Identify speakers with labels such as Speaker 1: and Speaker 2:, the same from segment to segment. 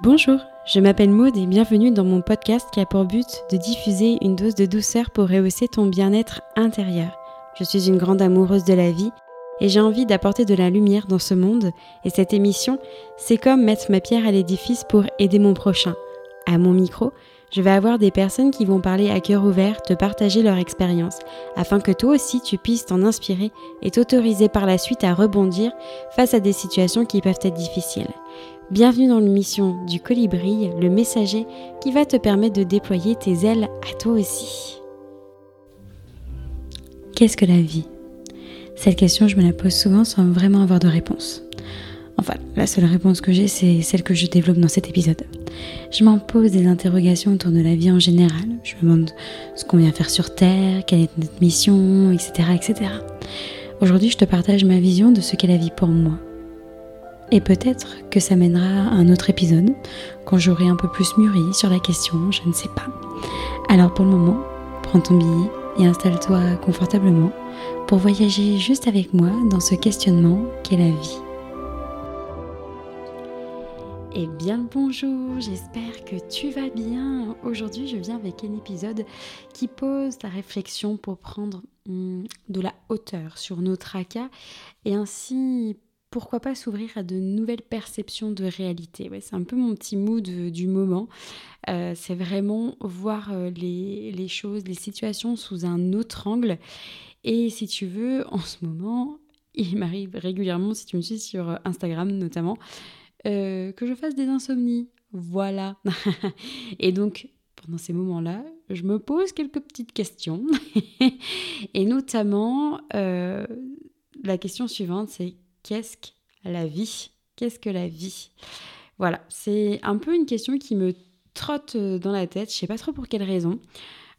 Speaker 1: Bonjour, je m'appelle Maud et bienvenue dans mon podcast qui a pour but de diffuser une dose de douceur pour rehausser ton bien-être intérieur. Je suis une grande amoureuse de la vie et j'ai envie d'apporter de la lumière dans ce monde et cette émission, c'est comme mettre ma pierre à l'édifice pour aider mon prochain. À mon micro, je vais avoir des personnes qui vont parler à cœur ouvert, te partager leur expérience, afin que toi aussi tu puisses t'en inspirer et t'autoriser par la suite à rebondir face à des situations qui peuvent être difficiles. Bienvenue dans l'émission du colibri, le messager qui va te permettre de déployer tes ailes à toi aussi. Qu'est-ce que la vie? Cette question, je me la pose souvent sans vraiment avoir de réponse. Enfin, la seule réponse que j'ai, c'est celle que je développe dans cet épisode. Je m'en pose des interrogations autour de la vie en général. Je me demande ce qu'on vient faire sur Terre, quelle est notre mission, etc. etc. Aujourd'hui, je te partage ma vision de ce qu'est la vie pour moi et peut-être que ça mènera à un autre épisode, quand j'aurai un peu plus mûri sur la question, je ne sais pas. Alors pour le moment, prends ton billet et installe-toi confortablement pour voyager juste avec moi dans ce questionnement qu'est la vie. Eh bien bonjour, j'espère que tu vas bien. Aujourd'hui je viens avec un épisode qui pose ta réflexion pour prendre hmm, de la hauteur sur nos tracas et ainsi pourquoi pas s'ouvrir à de nouvelles perceptions de réalité. c'est un peu mon petit mood du moment. Euh, c'est vraiment voir euh, les, choses, les situations sous un autre angle. Et si tu veux, en ce moment, il m'arrive régulièrement, si tu me suis sur Instagram notamment, euh, que je fasse des insomnies. Voilà. Et donc, pendant ces moments-là, je me pose quelques petites questions. Et notamment, la question suivante, c'est qu'est-ce que la vie? Qu'est-ce que la vie? Voilà, c'est un peu une question qui me trotte euh, dans la tête. Je sais pas trop pour quelle raison.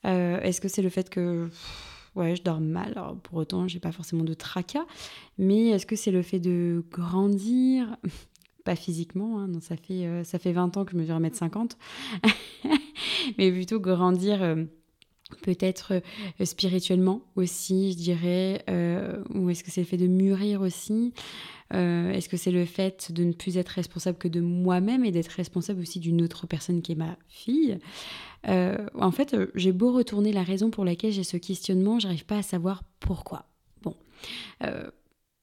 Speaker 1: Euh, est-ce que c'est le fait que ouais, je dors mal? Pour autant, j'ai pas forcément de tracas. Mais est-ce que c'est le fait de grandir? Pas physiquement, hein, ça, fait, euh, ça fait 20 ans que je me mesure 1m50. mais plutôt grandir peut-être euh, spirituellement aussi, je dirais, euh, ou est-ce que c'est le fait de mûrir aussi euh, Est-ce que c'est le fait de ne plus être responsable que de moi-même et d'être responsable aussi d'une autre personne qui est ma fille? En fait, j'ai beau retourner la raison pour laquelle j'ai ce questionnement, j'arrive pas à savoir pourquoi. Bon,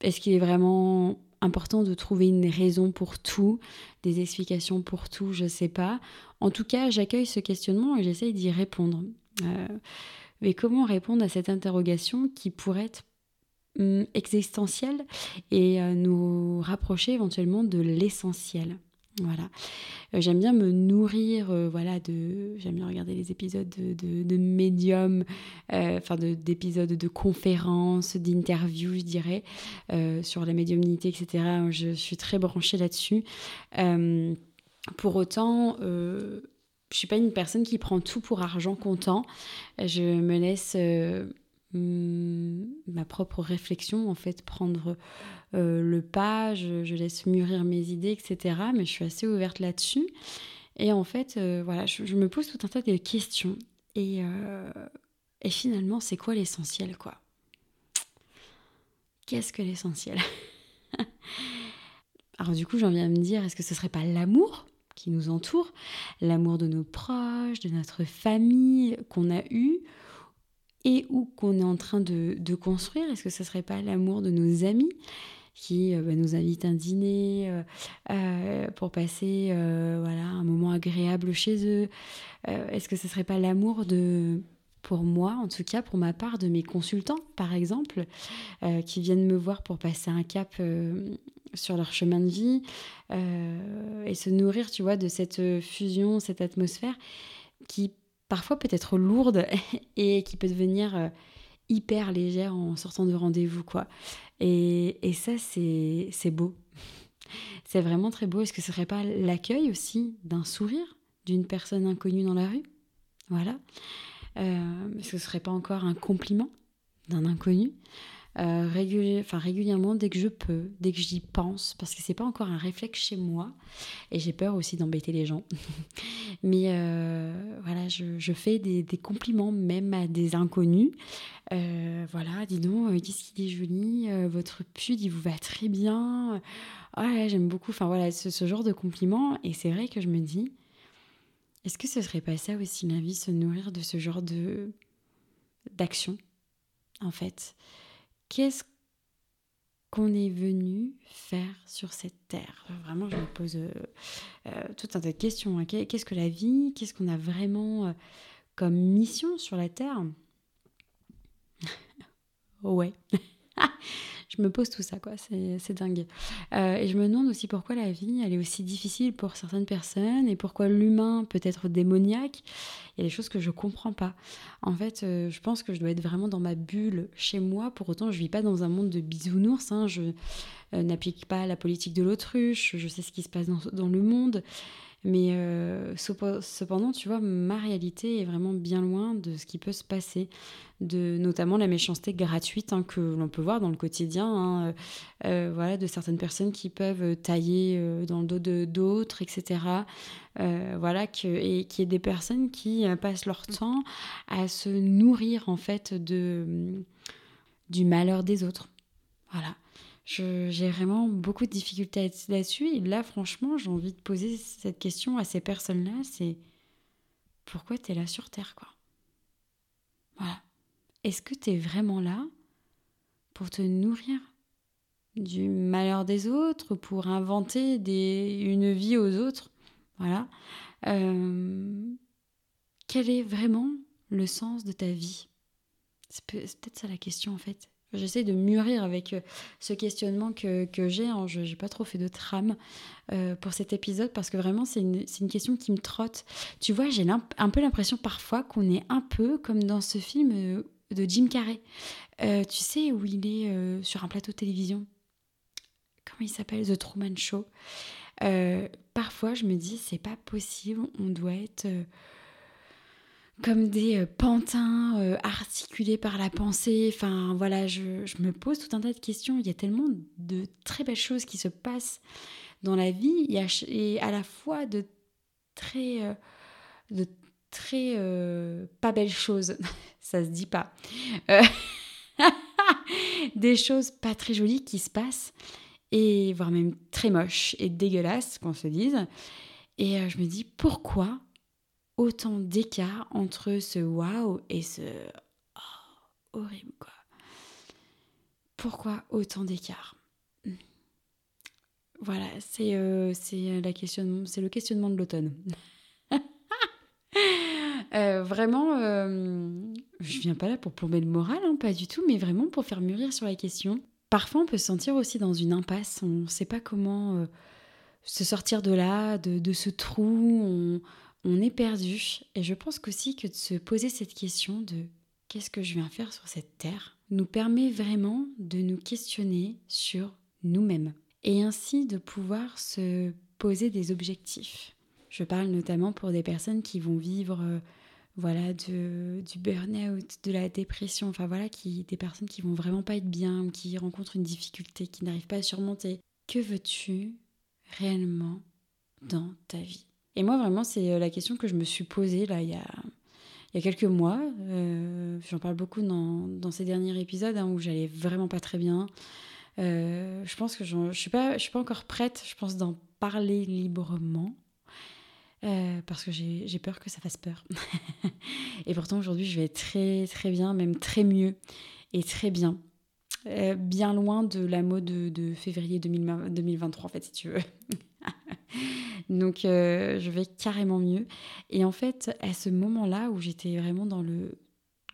Speaker 1: est-ce qu'il est vraiment important de trouver une raison pour tout, des explications pour tout, je sais pas. En tout cas, j'accueille ce questionnement et j'essaye d'y répondre. Euh, mais comment répondre à cette interrogation qui pourrait être hum, existentielle et euh, nous rapprocher éventuellement de l'essentiel? Voilà. Euh, j'aime bien me nourrir, voilà, de. J'aime bien regarder les épisodes de, de, de médium, enfin d'épisodes de, conférences, d'interviews, je dirais, sur la médiumnité, etc. Je, suis très branchée là-dessus. pour autant, je suis pas une personne qui prend tout pour argent comptant. Je me laisse euh, ma propre réflexion en fait prendre euh, le pas. Je, laisse mûrir mes idées, etc. Mais je suis assez ouverte là-dessus. Et en fait, euh, voilà, je, me pose tout un tas de questions. Et, et finalement, c'est quoi l'essentiel, quoi? Qu'est-ce que l'essentiel? Alors du coup, j'en viens à me dire, est-ce que ce serait pas l'amour qui nous entoure, l'amour de nos proches, de notre famille qu'on a eu? Et ou qu'on est en train de, construire. Est-ce que ce ne serait pas l'amour de nos amis qui euh, bah, nous invitent à un dîner euh, euh, pour passer voilà, un moment agréable chez eux? Est-ce que ce ne serait pas l'amour de pour moi, en tout cas pour ma part, de mes consultants, par exemple, qui viennent me voir pour passer un cap sur leur chemin de vie euh, et se nourrir, tu vois, de cette fusion, cette atmosphère qui parfois peut être lourde et qui peut devenir euh, hyper légère en sortant de rendez-vous, quoi. Et, et ça, c'est beau. C'est vraiment très beau. Est-ce que ce serait pas l'accueil aussi d'un sourire d'une personne inconnue dans la rue? Voilà. Euh, est-ce que ce serait pas encore un compliment d'un inconnu? Euh, régulièrement dès que je peux, dès que j'y pense, parce que c'est pas encore un réflexe chez moi, et j'ai peur aussi d'embêter les gens. Mais euh, voilà, je, fais des, compliments même à des inconnus. Euh, voilà, dis donc, qu'est-ce qu'il est joli, votre pude, il vous va très bien. ouais, j'aime beaucoup. Enfin voilà, ce, genre de compliments. Et c'est vrai que je me dis, est-ce que ce serait pas ça aussi la vie, se nourrir de ce genre de d'action, en fait? Qu'est-ce qu'on est venu faire sur cette terre? Vraiment, je me pose euh, euh, tout un tas de questions. Hein. Qu'est-ce que la vie? Qu'est-ce qu'on a vraiment euh, comme mission sur la terre? Ouais. je me pose tout ça, quoi. C'est dingue. Euh, et je me demande aussi pourquoi la vie, elle est aussi difficile pour certaines personnes et pourquoi l'humain peut être démoniaque. Il y a des choses que je comprends pas. En fait, euh, je pense que je dois être vraiment dans ma bulle chez moi. Pour autant, je vis pas dans un monde de bisounours. Hein. Je euh, n'applique pas la politique de l'autruche. Je sais ce qui se passe dans, dans le monde. Mais euh, cependant, tu vois, ma réalité est vraiment bien loin de ce qui peut se passer, de notamment la méchanceté gratuite hein, que l'on peut voir dans le quotidien, hein, euh, euh, voilà, de certaines personnes qui peuvent tailler dans le dos de d'autres, etc. voilà, que, et qui est des personnes qui passent leur temps à se nourrir en fait de du malheur des autres. Voilà j'ai vraiment beaucoup de difficultés là-dessus. Et là, franchement, j'ai envie de poser cette question à ces personnes-là, c'est pourquoi tu es là sur Terre, quoi? Voilà. Est-ce que tu es vraiment là pour te nourrir du malheur des autres, pour inventer des, une vie aux autres? Voilà. Euh, quel est vraiment le sens de ta vie? C'est peut-être ça la question, en fait. J'essaie de mûrir avec euh, ce questionnement que, j'ai. Hein. Je n'ai pas trop fait de trame euh, pour cet épisode parce que vraiment, c'est une, question qui me trotte. Tu vois, j'ai un peu l'impression parfois qu'on est un peu comme dans ce film euh, de Jim Carrey. tu sais, où il est sur un plateau de télévision? Comment il s'appelle? The Truman Show. parfois, je me dis, c'est pas possible. On doit être comme des euh, pantins euh, articulés par la pensée. Enfin, voilà, je, me pose tout un tas de questions. Il y a tellement de très belles choses qui se passent dans la vie. Et à la fois de très, euh, de très pas belles choses. Ça se dit pas. des choses pas très jolies qui se passent et voire même très moches et dégueulasses qu'on se dise. Et je me dis pourquoi autant d'écart entre ce waouh et ce oh, horrible quoi. Pourquoi autant d'écart Voilà, c'est euh, c'est le questionnement de l'automne. Euh, vraiment, euh, je viens pas là pour plomber le moral, hein, pas du tout, mais vraiment pour faire mûrir sur la question. Parfois, on peut se sentir aussi dans une impasse. On ne sait pas comment se sortir de là, de, de ce trou. On est perdu. Et je pense qu'aussi que de se poser cette question de qu'est-ce que je viens faire sur cette terre nous permet vraiment de nous questionner sur nous-mêmes et ainsi de pouvoir se poser des objectifs. Je parle notamment pour des personnes qui vont vivre euh, voilà du burn-out, de la dépression, enfin voilà qui des personnes qui vont vraiment pas être bien qui rencontrent une difficulté, qui n'arrivent pas à surmonter. Que veux-tu réellement dans ta vie? Et moi, vraiment, c'est euh, la question que je me suis posée là, il y a, il y a quelques mois. Euh, j'en parle beaucoup dans, dans, ces derniers épisodes hein, où j'allais vraiment pas très bien. Euh, je pense que je ne suis, pas, suis pas encore prête, je pense, d'en parler librement. parce que j'ai peur que ça fasse peur. et pourtant, aujourd'hui, je vais très, très bien, même très mieux et très bien. bien loin de la mode de, de février 2023, en fait, si tu veux. Donc euh, je vais carrément mieux. Et en fait, à ce moment-là où j'étais vraiment dans le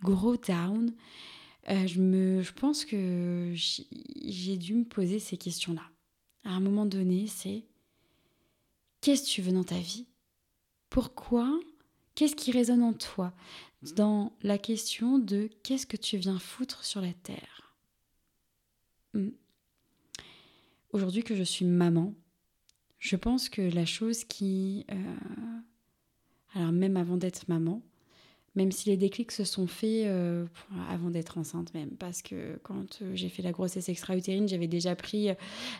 Speaker 1: gros down, euh, je, me, je pense que j'ai dû me poser ces questions-là. À un moment donné, c'est qu'est-ce que tu veux dans ta vie? Pourquoi? Qu'est-ce qui résonne en toi? Dans la question de qu'est-ce que tu viens foutre sur la terre? Hmm. Aujourd'hui que je suis maman, je pense que la chose qui... Euh, alors même avant d'être maman, même si les déclics se sont faits euh, avant d'être enceinte même, parce que quand euh, j'ai fait la grossesse extra-utérine, j'avais déjà pris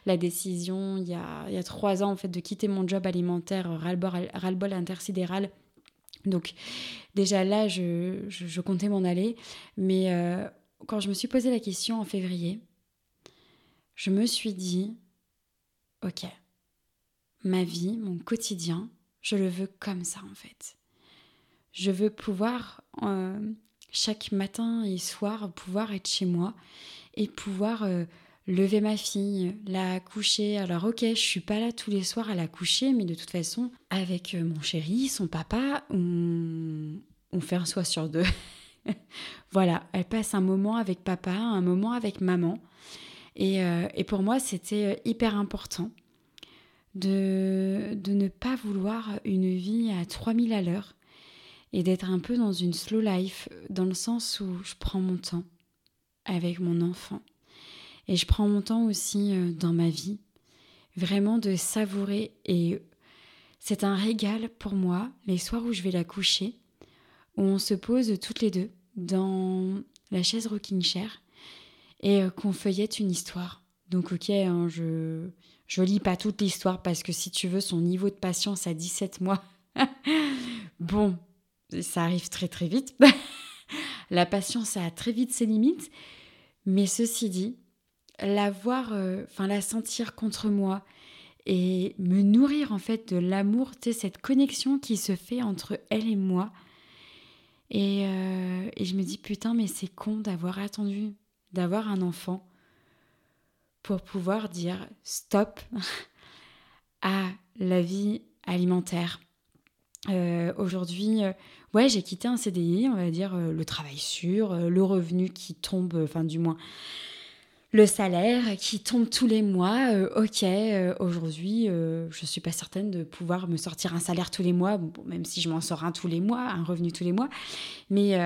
Speaker 1: la décision il y, a, il y, a, trois ans en fait de quitter mon job alimentaire ras-le-bol intersidéral. Donc déjà là, je, je, comptais m'en aller, mais quand je me suis posé la question en février, je me suis dit, ok, ma vie, mon quotidien, je le veux comme ça en fait. Je veux pouvoir euh, chaque matin et soir pouvoir être chez moi et pouvoir euh, lever ma fille, la coucher. Alors ok, je suis pas là tous les soirs à la coucher, mais de toute façon, avec euh, mon chéri, son papa, on, fait un soir sur deux. voilà, elle passe un moment avec papa, un moment avec maman. Et, et pour moi, c'était hyper important de, ne pas vouloir une vie à 3000 à l'heure et d'être un peu dans une slow life, dans le sens où je prends mon temps avec mon enfant. Et je prends mon temps aussi euh, dans ma vie, vraiment de savourer. Et c'est un régal pour moi, les soirs où je vais la coucher, où on se pose toutes les deux dans la chaise rocking chair et euh, qu'on feuillette une histoire. Donc ok, hein, je je lis pas toute l'histoire parce que si tu veux son niveau de patience à 17 mois, bon, ça arrive très très vite. la patience a très vite ses limites, mais ceci dit, la voir, euh, enfin la sentir contre moi et me nourrir en fait de l'amour, tu sais, cette connexion qui se fait entre elle et moi. Et, euh, et je me dis putain, mais c'est con d'avoir attendu d'avoir un enfant pour pouvoir dire stop à la vie alimentaire. Euh, aujourd'hui, ouais, j'ai quitté un CDI, on va dire le travail sûr, le revenu qui tombe, enfin du moins le salaire qui tombe tous les mois. Euh, ok, euh, aujourd'hui, euh, je ne suis pas certaine de pouvoir me sortir un salaire tous les mois, même si je m'en sors un tous les mois, un revenu tous les mois. Mais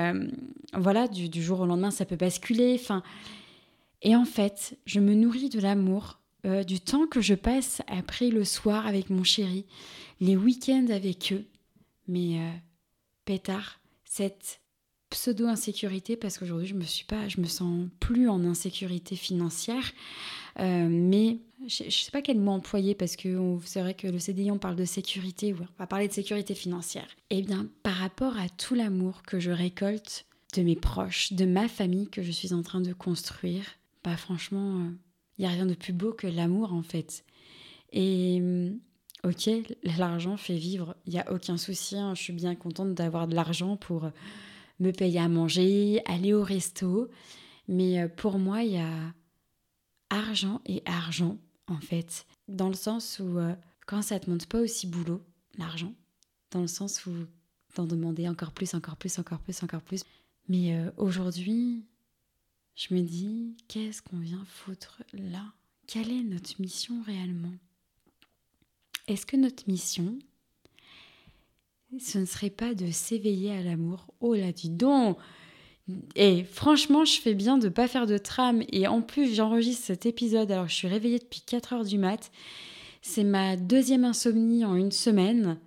Speaker 1: voilà, du, jour au lendemain, ça peut basculer. Enfin, et en fait, je me nourris de l'amour, du temps que je passe après le soir avec mon chéri, les week-ends avec eux. Mais pétard, cette pseudo-insécurité parce qu'aujourd'hui je me suis pas, je me sens plus en insécurité financière, euh, mais je, ne sais pas quel mot employer parce que c'est vrai que le CDI on parle de sécurité, on va parler de sécurité financière. Eh bien par rapport à tout l'amour que je récolte de mes proches, de ma famille que je suis en train de construire, franchement, il euh, n'y a rien de plus beau que l'amour en fait. Et mm, ok, l'argent fait vivre, il n'y a aucun souci, hein, je suis bien contente d'avoir de l'argent pour me payer à manger, aller au resto. Mais euh, pour moi, il y a argent et argent, en fait. Dans le sens où, euh, quand ça te monte pas aussi boulot, l'argent, dans le sens où d'en demander encore plus, encore plus, encore plus, encore plus. Mais euh, aujourd'hui, je me dis, qu'est-ce qu'on vient foutre là? Quelle est notre mission réellement? Est-ce que notre mission, ce ne serait pas de s'éveiller à l'amour? Oh là, dis donc Et franchement, je fais bien de ne pas faire de trame. Et en plus, j'enregistre cet épisode alors je suis réveillée depuis 4 heures du mat. C'est ma deuxième insomnie en une semaine,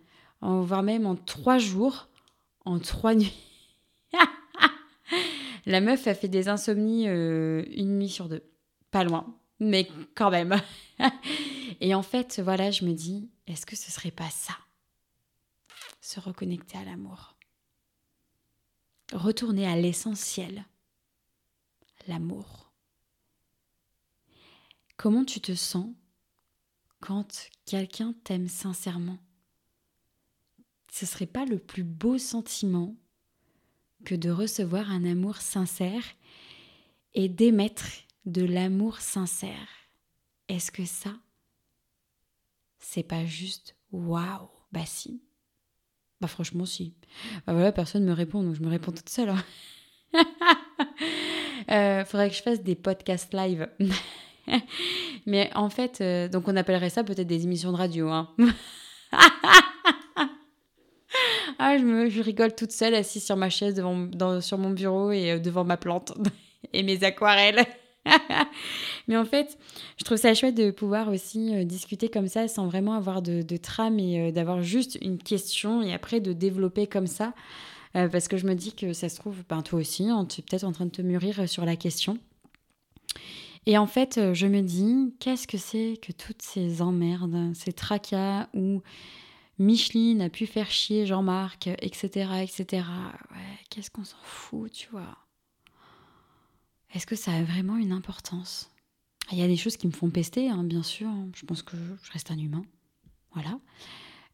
Speaker 1: voire même en trois jours, en trois nuits. La meuf a fait des insomnies euh, une nuit sur deux. Pas loin, mais quand même. Et en fait, voilà, je me dis, est-ce que ce serait pas ça? Se reconnecter à l'amour. Retourner à l'essentiel, l'amour. Comment tu te sens quand quelqu'un t'aime sincèrement? Ce serait pas le plus beau sentiment que de recevoir un amour sincère et d'émettre de l'amour sincère. Est-ce que ça, c'est pas juste waouh Bah si. Bah franchement si. Bah voilà, personne me répond, donc je me réponds toute seule. Hein. euh, faudrait que je fasse des podcasts live. Mais en fait, euh, donc on appellerait ça peut-être des émissions de radio. Hein. ah, je, me, je rigole toute seule, assise sur ma chaise devant, sur mon bureau et euh, devant ma plante et mes aquarelles. Mais en fait, je trouve ça chouette de pouvoir aussi euh, discuter comme ça sans vraiment avoir de, trame et euh, d'avoir juste une question et après de développer comme ça. Parce que je me dis que ça se trouve, ben, toi aussi, hein, tu es peut-être en train de te mûrir sur la question. Et en fait, je me dis, qu'est-ce que c'est que toutes ces emmerdes, ces tracas où Micheline a pu faire chier Jean-Marc, etc., etc. Qu'est-ce qu'on s'en fout, tu vois est-ce que ça a vraiment une importance? Il y a des choses qui me font pester, hein, bien sûr. Je pense que je reste un humain. Voilà.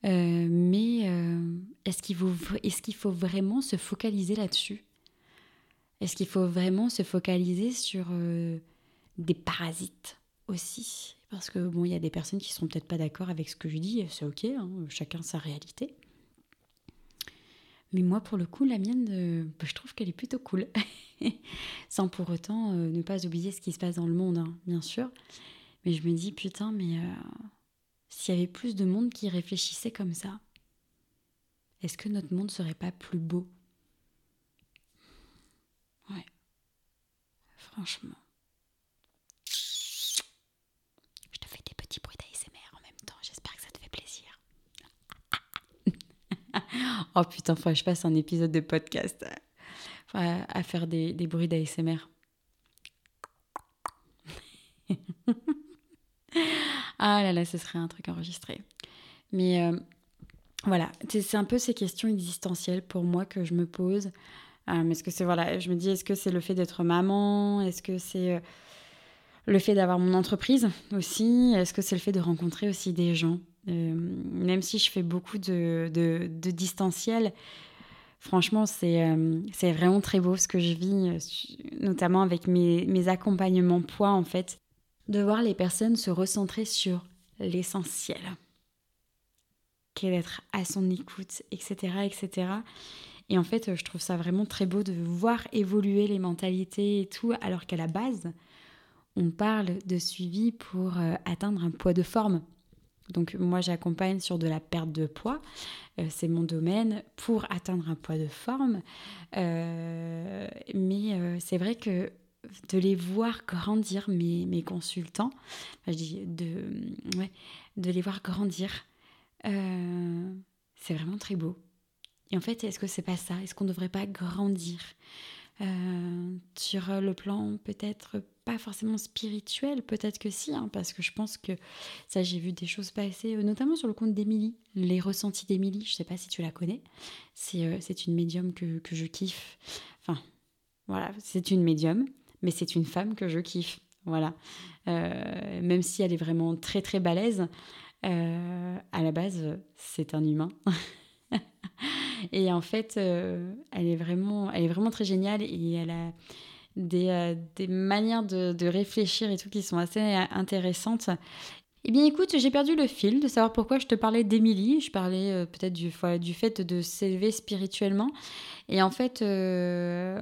Speaker 1: Euh, mais euh, est-ce qu'il faut, est qu'il faut vraiment se focaliser là-dessus? Est-ce qu'il faut vraiment se focaliser sur euh, des parasites aussi? Parce que bon, il y a des personnes qui sont peut-être pas d'accord avec ce que je dis, c'est ok, hein, chacun sa réalité. Mais moi, pour le coup, la mienne, bah, je trouve qu'elle est plutôt cool. Sans pour autant ne pas oublier ce qui se passe dans le monde, hein, bien sûr. Mais je me dis, putain, mais s'il y avait plus de monde qui réfléchissait comme ça, est-ce que notre monde serait pas plus beau? Ouais. Franchement. Je te fais des petits bruits d'ASMR en même temps. J'espère que ça te fait plaisir. oh putain, faut que je fasse un épisode de podcast à faire des, des bruits d'ASMR. Ah là là, ce serait un truc enregistré. Mais euh, voilà, c'est un peu ces questions existentielles pour moi que je me pose. Euh, est-ce que c'est voilà, je me dis, est-ce que c'est le fait d'être maman? Est-ce que c'est euh, le fait d'avoir mon entreprise aussi? Est-ce que c'est le fait de rencontrer aussi des gens? Même si je fais beaucoup de, de, distanciel, franchement, c'est c'est vraiment très beau ce que je vis, notamment avec mes, mes accompagnements poids en fait de voir les personnes se recentrer sur l'essentiel, qu'est d'être à son écoute, etc., etc. Et en fait, je trouve ça vraiment très beau de voir évoluer les mentalités et tout, alors qu'à la base, on parle de suivi pour euh, atteindre un poids de forme. Donc moi, j'accompagne sur de la perte de poids, euh, c'est mon domaine, pour atteindre un poids de forme. Euh, mais c'est vrai que de les voir grandir, mes, mes consultants, je dis de, ouais, de les voir grandir, euh, c'est vraiment très beau. Et en fait, est-ce que c'est pas ça? Est-ce qu'on ne devrait pas grandir? Euh, sur le plan peut-être pas forcément spirituel, peut-être que si, hein, parce que je pense que ça, j'ai vu des choses passer, euh, notamment sur le compte d'Émilie, les ressentis d'Émilie, je sais pas si tu la connais, c'est c'est une médium que, que je kiffe, enfin voilà, c'est une médium mais c'est une femme que je kiffe. Voilà. Euh, même si elle est vraiment très très balèze, euh, à la base, c'est un humain. et en fait, euh, elle, est vraiment, elle est vraiment très géniale et elle a des, des manières de, de, réfléchir et tout qui sont assez intéressantes. Eh bien écoute, j'ai perdu le fil de savoir pourquoi je te parlais d'Émilie. Je parlais euh, peut-être du, du, fait de s'élever spirituellement. Et en fait, euh,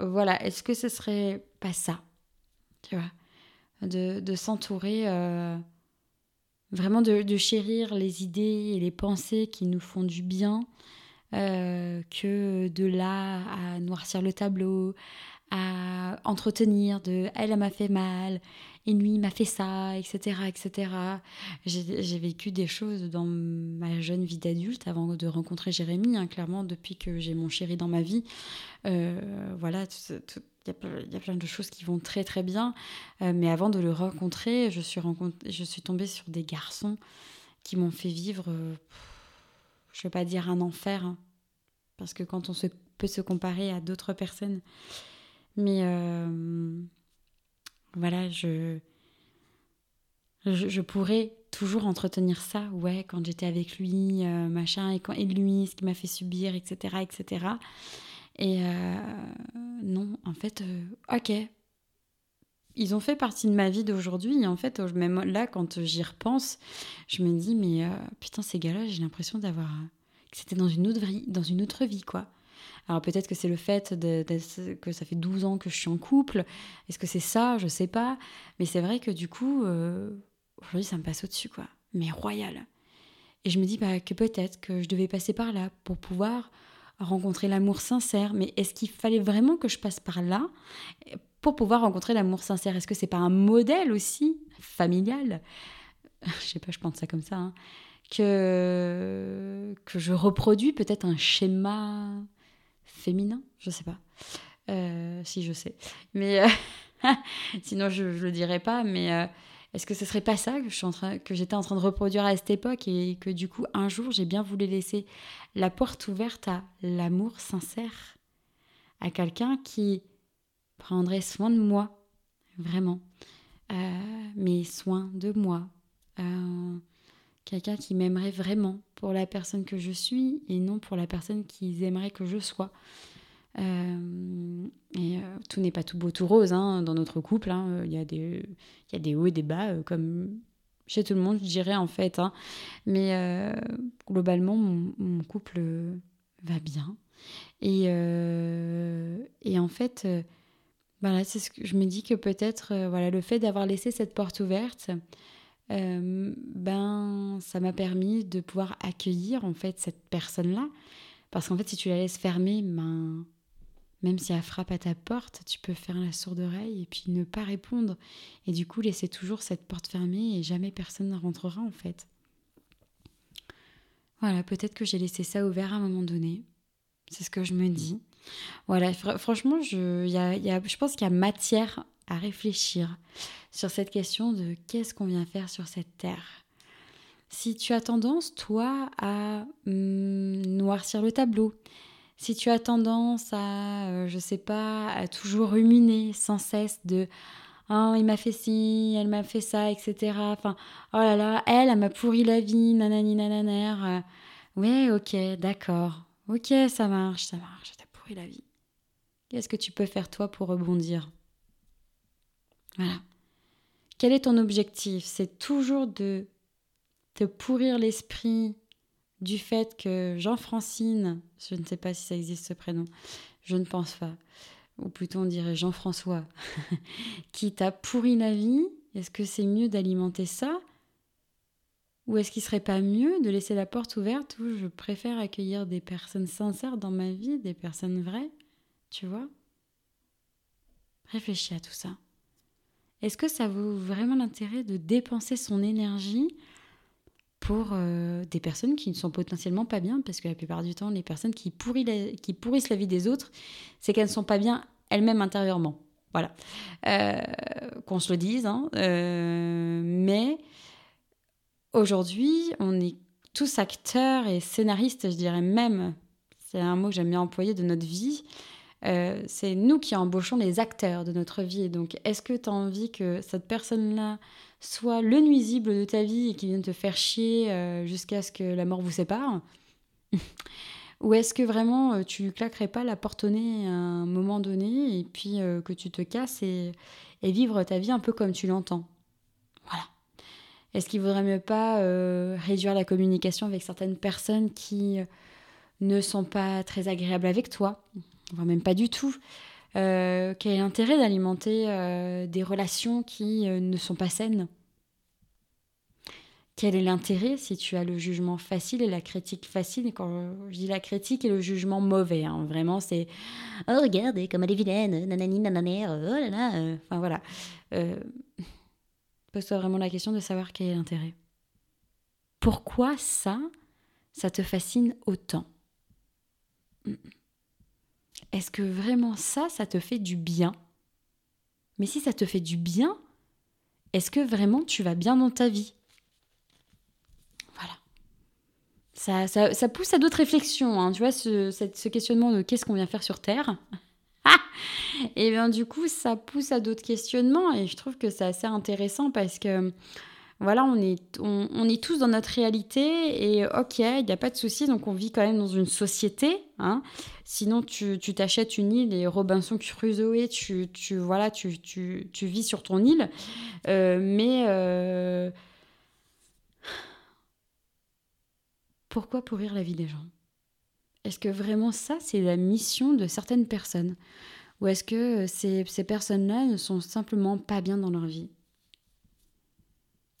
Speaker 1: voilà, est-ce que ce serait pas ça Tu vois De, de s'entourer, euh, vraiment de, de, chérir les idées et les pensées qui nous font du bien, que de là à noircir le tableau, à entretenir de elle, m'a fait mal, et lui m'a fait ça, etc. etc. J'ai vécu des choses dans ma jeune vie d'adulte avant de rencontrer Jérémy, hein, clairement, depuis que j'ai mon chéri dans ma vie. Euh, voilà, il y, a plein de choses qui vont très très bien. Euh, mais avant de le rencontrer, je suis, je suis tombée sur des garçons qui m'ont fait vivre, je ne vais pas dire un enfer, hein, parce que quand on se, peut se comparer à d'autres personnes, mais euh, voilà, je, je, pourrais toujours entretenir ça, ouais, quand j'étais avec lui, euh, machin, et, quand, et lui, ce qui m'a fait subir, etc., etc. Et euh, non, en fait, ok. Ils ont fait partie de ma vie d'aujourd'hui. Et en fait, même là, quand j'y repense, je me dis, mais putain, ces gars-là, j'ai l'impression d'avoir. que c'était dans une autre vie, dans une autre vie, quoi. Alors peut-être que c'est le fait que ça fait 12 ans que je suis en couple. Est-ce que c'est ça? Je sais pas. Mais c'est vrai que du coup, euh, aujourd'hui, ça me passe au-dessus, quoi. Mais royal. Et je me dis bah, que peut-être que je devais passer par là pour pouvoir rencontrer l'amour sincère. Mais est-ce qu'il fallait vraiment que je passe par là pour pouvoir rencontrer l'amour sincère? Est-ce que c'est pas un modèle aussi familial? Je sais pas, je pense ça comme ça. Hein. que, que je reproduis peut-être un schéma féminin, je sais pas. Euh, si je sais. Mais euh, sinon je, le dirais pas. Mais euh, est-ce que ce serait pas ça que je suis en train, que j'étais en train de reproduire à cette époque et que du coup un jour j'ai bien voulu laisser la porte ouverte à l'amour sincère, à quelqu'un qui prendrait soin de moi, vraiment. mes soins de moi, quelqu'un qui m'aimerait vraiment pour la personne que je suis et non pour la personne qu'ils aimeraient que je sois. Euh, et euh, tout n'est pas tout beau, tout rose hein, dans notre couple. Hein. Il, y a des, hauts et des bas, euh, comme chez tout le monde, je dirais en fait. Hein. Mais globalement, mon, couple va bien. Et, et en fait, voilà, ce que je me dis que peut-être voilà, le fait d'avoir laissé cette porte ouverte, ben, ça m'a permis de pouvoir accueillir en fait cette personne-là. Parce qu'en fait, si tu la laisses fermer, ben, même si elle frappe à ta porte, tu peux faire la sourde oreille et puis ne pas répondre. Et du coup, laisser toujours cette porte fermée et jamais personne ne rentrera en fait. Voilà, peut-être que j'ai laissé ça ouvert à un moment donné. C'est ce que je me dis. Voilà, franchement, je, y a, y a, je pense qu'il y a matière à réfléchir sur cette question de qu'est-ce qu'on vient faire sur cette terre. Si tu as tendance, toi, à hum, noircir le tableau, si tu as tendance à, euh, je sais pas, à toujours ruminer sans cesse de oh, il m'a fait ci, elle m'a fait ça, etc. Enfin, oh là là, elle, elle m'a pourri la vie, nanani nananer. Euh, ok, d'accord. Ok, ça marche, ça marche, t'as pourri la vie. Qu'est-ce que tu peux faire toi pour rebondir? Voilà. Quel est ton objectif? C'est toujours de te pourrir l'esprit du fait que Jean-Francine, je ne sais pas si ça existe ce prénom, je ne pense pas, ou plutôt on dirait Jean-François, qui t'a pourri la vie, est-ce que c'est mieux d'alimenter ça? Ou est-ce qu'il serait pas mieux de laisser la porte ouverte où je préfère accueillir des personnes sincères dans ma vie, des personnes vraies? Tu vois? Réfléchis à tout ça. Est-ce que ça vaut vraiment l'intérêt de dépenser son énergie pour euh, des personnes qui ne sont potentiellement pas bien, parce que la plupart du temps, les personnes qui, pourrissent la vie des autres, c'est qu'elles ne sont pas bien elles-mêmes intérieurement. Voilà. Euh, qu'on se le dise. Hein. Euh, mais aujourd'hui, on est tous acteurs et scénaristes, je dirais même, c'est un mot que j'aime bien employer, de notre vie. C'est nous qui embauchons les acteurs de notre vie. Donc, est-ce que tu as envie que cette personne-là soit le nuisible de ta vie et qui vient te faire chier euh, jusqu'à ce que la mort vous sépare Ou est-ce que vraiment euh, tu claquerais pas la porte au nez à un moment donné et puis euh, que tu te casses et, vivre ta vie un peu comme tu l'entends? Voilà. Est-ce qu'il vaudrait mieux pas réduire la communication avec certaines personnes qui ne sont pas très agréables avec toi? Voire même pas du tout. quel est l'intérêt d'alimenter des relations qui ne sont pas saines? Quel est l'intérêt si tu as le jugement facile et la critique facile? Et quand je dis la critique et le jugement mauvais, hein, vraiment, c'est Oh, regardez comme elle est vilaine, nanani, nananer, oh là là. Euh, enfin voilà. Euh, Pose-toi vraiment la question de savoir quel est l'intérêt. Pourquoi ça, ça te fascine autant? Est-ce que vraiment ça, ça te fait du bien? Mais si ça te fait du bien, est-ce que vraiment tu vas bien dans ta vie? Ça, ça, pousse à d'autres réflexions. Hein. Tu vois, ce, ce, questionnement de qu'est-ce qu'on vient faire sur Terre Et bien du coup, ça pousse à d'autres questionnements et je trouve que c'est assez intéressant parce que voilà, on est, on, est tous dans notre réalité et ok, il n'y a pas de souci, donc on vit quand même dans une société. Hein. Sinon, tu t'achètes une île et Robinson Crusoe, tu, tu, voilà, tu, tu, tu vis sur ton île. Euh, mais euh, pourquoi pourrir la vie des gens? Est-ce que vraiment ça, c'est la mission de certaines personnes? Ou est-ce que ces, personnes-là ne sont simplement pas bien dans leur vie?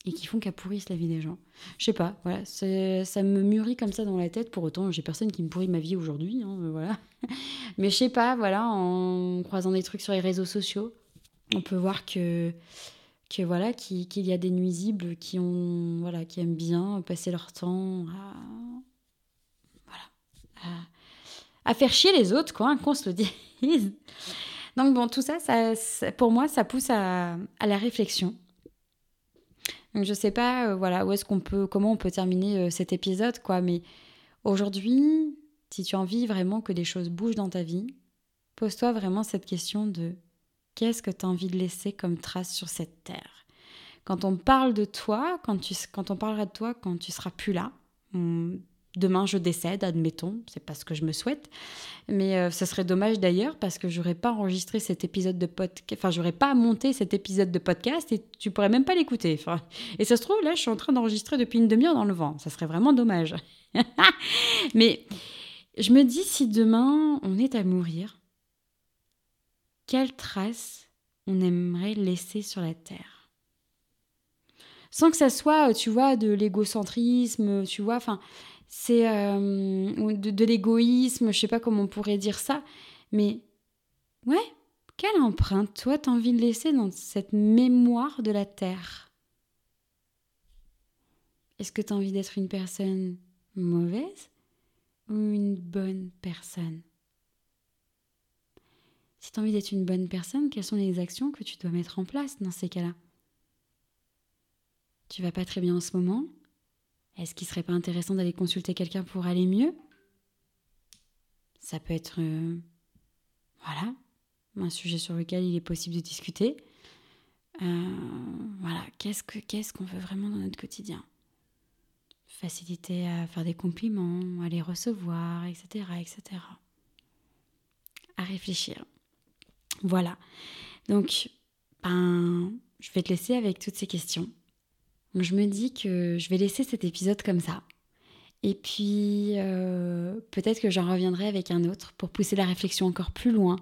Speaker 1: Et qui font qu'elles pourrissent la vie des gens. Je sais pas, voilà, ça me mûrit comme ça dans la tête. Pour autant, j'ai personne qui me pourrit ma vie aujourd'hui, hein, voilà. Mais je sais pas, voilà, en croisant des trucs sur les réseaux sociaux, on peut voir que que voilà qu'il y a des nuisibles qui ont voilà qui aiment bien passer leur temps à voilà à, faire chier les autres quoi hein, qu'on se le dise donc bon tout ça, ça, pour moi ça pousse à, la réflexion donc je sais pas euh, voilà où est-ce qu'on peut comment on peut terminer euh, cet épisode quoi mais aujourd'hui si tu as envie vraiment que des choses bougent dans ta vie pose-toi vraiment cette question de Qu'est-ce que tu as envie de laisser comme trace sur cette terre? Quand on parle de toi, quand, tu, quand on parlera de toi quand tu seras plus là, demain je décède, admettons, c'est pas ce que je me souhaite, mais euh, ce serait dommage d'ailleurs parce que j'aurais pas enregistré cet épisode de podcast, enfin j'aurais pas monté cet épisode de podcast et tu pourrais même pas l'écouter. Et ça se trouve là, je suis en train d'enregistrer depuis une demi-heure dans le vent, ça serait vraiment dommage. mais je me dis si demain on est à mourir, quelle trace on aimerait laisser sur la terre? Sans que ça soit, tu vois, de l'égocentrisme, tu vois, enfin, c'est euh, de, l'égoïsme, je sais pas comment on pourrait dire ça, mais ouais, quelle empreinte toi t'as envie de laisser dans cette mémoire de la Terre? Est-ce que tu as envie d'être une personne mauvaise ou une bonne personne? Si tu as envie d'être une bonne personne, quelles sont les actions que tu dois mettre en place dans ces cas-là? Tu vas pas très bien en ce moment est-ce qu'il serait pas intéressant d'aller consulter quelqu'un pour aller mieux? Ça peut être, euh, voilà, un sujet sur lequel il est possible de discuter. Euh, voilà, qu'est-ce que qu'est-ce qu'on veut vraiment dans notre quotidien? Faciliter à faire des compliments, à les recevoir, etc., etc. À réfléchir. Voilà. Donc, ben, je vais te laisser avec toutes ces questions je me dis que je vais laisser cet épisode comme ça. Et puis euh, peut-être que j'en reviendrai avec un autre pour pousser la réflexion encore plus loin.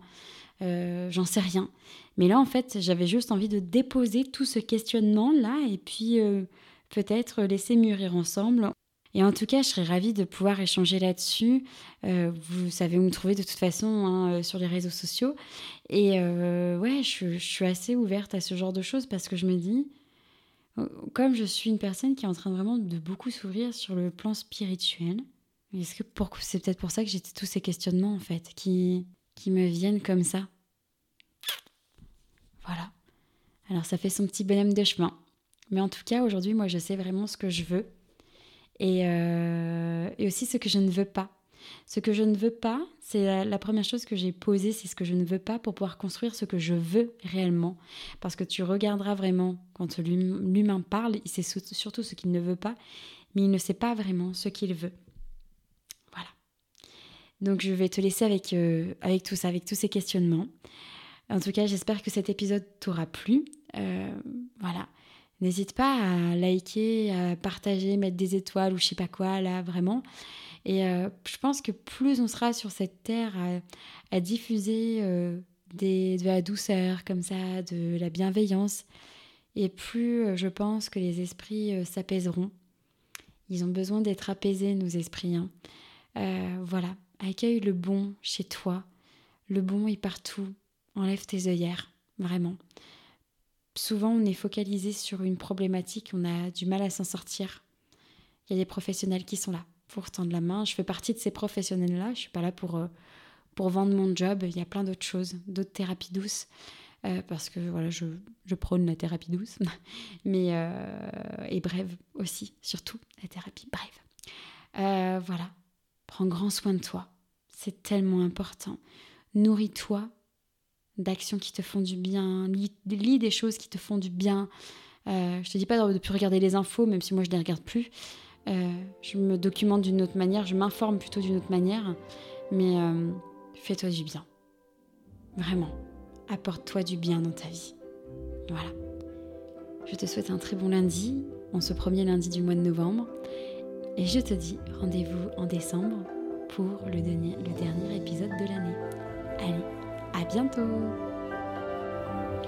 Speaker 1: Euh, j'en sais rien. Mais là, en fait, j'avais juste envie de déposer tout ce questionnement-là et puis euh, peut-être laisser mûrir ensemble. Et en tout cas, je serais ravie de pouvoir échanger là-dessus. vous savez où me trouver de toute façon hein, sur les réseaux sociaux. Et ouais, je, suis assez ouverte à ce genre de choses parce que je me dis, comme je suis une personne qui est en train vraiment de beaucoup s'ouvrir sur le plan spirituel, est-ce que c'est peut-être pour ça que j'ai tous ces questionnements en fait qui, qui me viennent comme ça Voilà. Alors ça fait son petit bonhomme de chemin. Mais en tout cas, aujourd'hui, moi, je sais vraiment ce que je veux et, euh, et aussi ce que je ne veux pas. Ce que je ne veux pas, c'est la, première chose que j'ai posée, c'est ce que je ne veux pas pour pouvoir construire ce que je veux réellement. Parce que tu regarderas vraiment, quand l'humain parle, il sait surtout ce qu'il ne veut pas, mais il ne sait pas vraiment ce qu'il veut. Voilà. Donc je vais te laisser avec, euh, avec tout ça, avec tous ces questionnements. En tout cas, j'espère que cet épisode t'aura plu. Euh, voilà. N'hésite pas à liker, à partager, mettre des étoiles ou je sais pas quoi, là, vraiment. Et euh, je pense que plus on sera sur cette terre à, diffuser euh, de la douceur comme ça, de la bienveillance, et plus euh, je pense que les esprits s'apaiseront. Ils ont besoin d'être apaisés, nos esprits. Hein. voilà, accueille le bon chez toi. Le bon est partout. Enlève tes œillères, vraiment. Souvent, on est focalisé sur une problématique, on a du mal à s'en sortir. Il y a des professionnels qui sont là pour tendre la main. Je fais partie de ces professionnels-là. Je suis pas là pour, euh, pour vendre mon job. Il y a plein d'autres choses, d'autres thérapies douces. Euh, parce que voilà, je, je, prône la thérapie douce, mais euh, et brève aussi, surtout la thérapie brève. voilà, prends grand soin de toi, c'est tellement important. Nourris-toi d'actions qui te font du bien, lis, des choses qui te font du bien. je te dis pas de ne plus regarder les infos, même si moi je les regarde plus, je me documente d'une autre manière, je m'informe plutôt d'une autre manière, mais euh, fais-toi du bien. Vraiment, apporte-toi du bien dans ta vie. Voilà. Je te souhaite un très bon lundi, en ce premier lundi du mois de novembre, et je te dis rendez-vous en décembre pour le dernier, le dernier épisode de l'année. Allez, à bientôt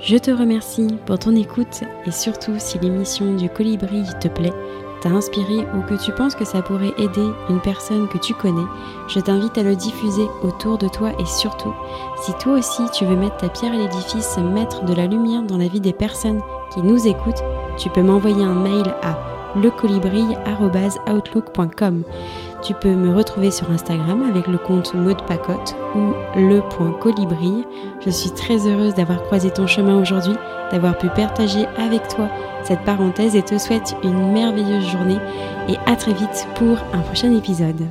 Speaker 1: Je te remercie pour ton écoute et surtout si l'émission du colibri te plaît, inspiré ou que tu penses que ça pourrait aider une personne que tu connais, je t'invite à le diffuser autour de toi et surtout, si toi aussi tu veux mettre ta pierre à l'édifice, mettre de la lumière dans la vie des personnes qui nous écoutent, tu peux m'envoyer un mail à lecolibri.outlook.com. Tu peux me retrouver sur Instagram avec le compte Maud Pacotte ou le.colibri. Je suis très heureuse d'avoir croisé ton chemin aujourd'hui, d'avoir pu partager avec toi cette parenthèse et te souhaite une merveilleuse journée et à très vite pour un prochain épisode.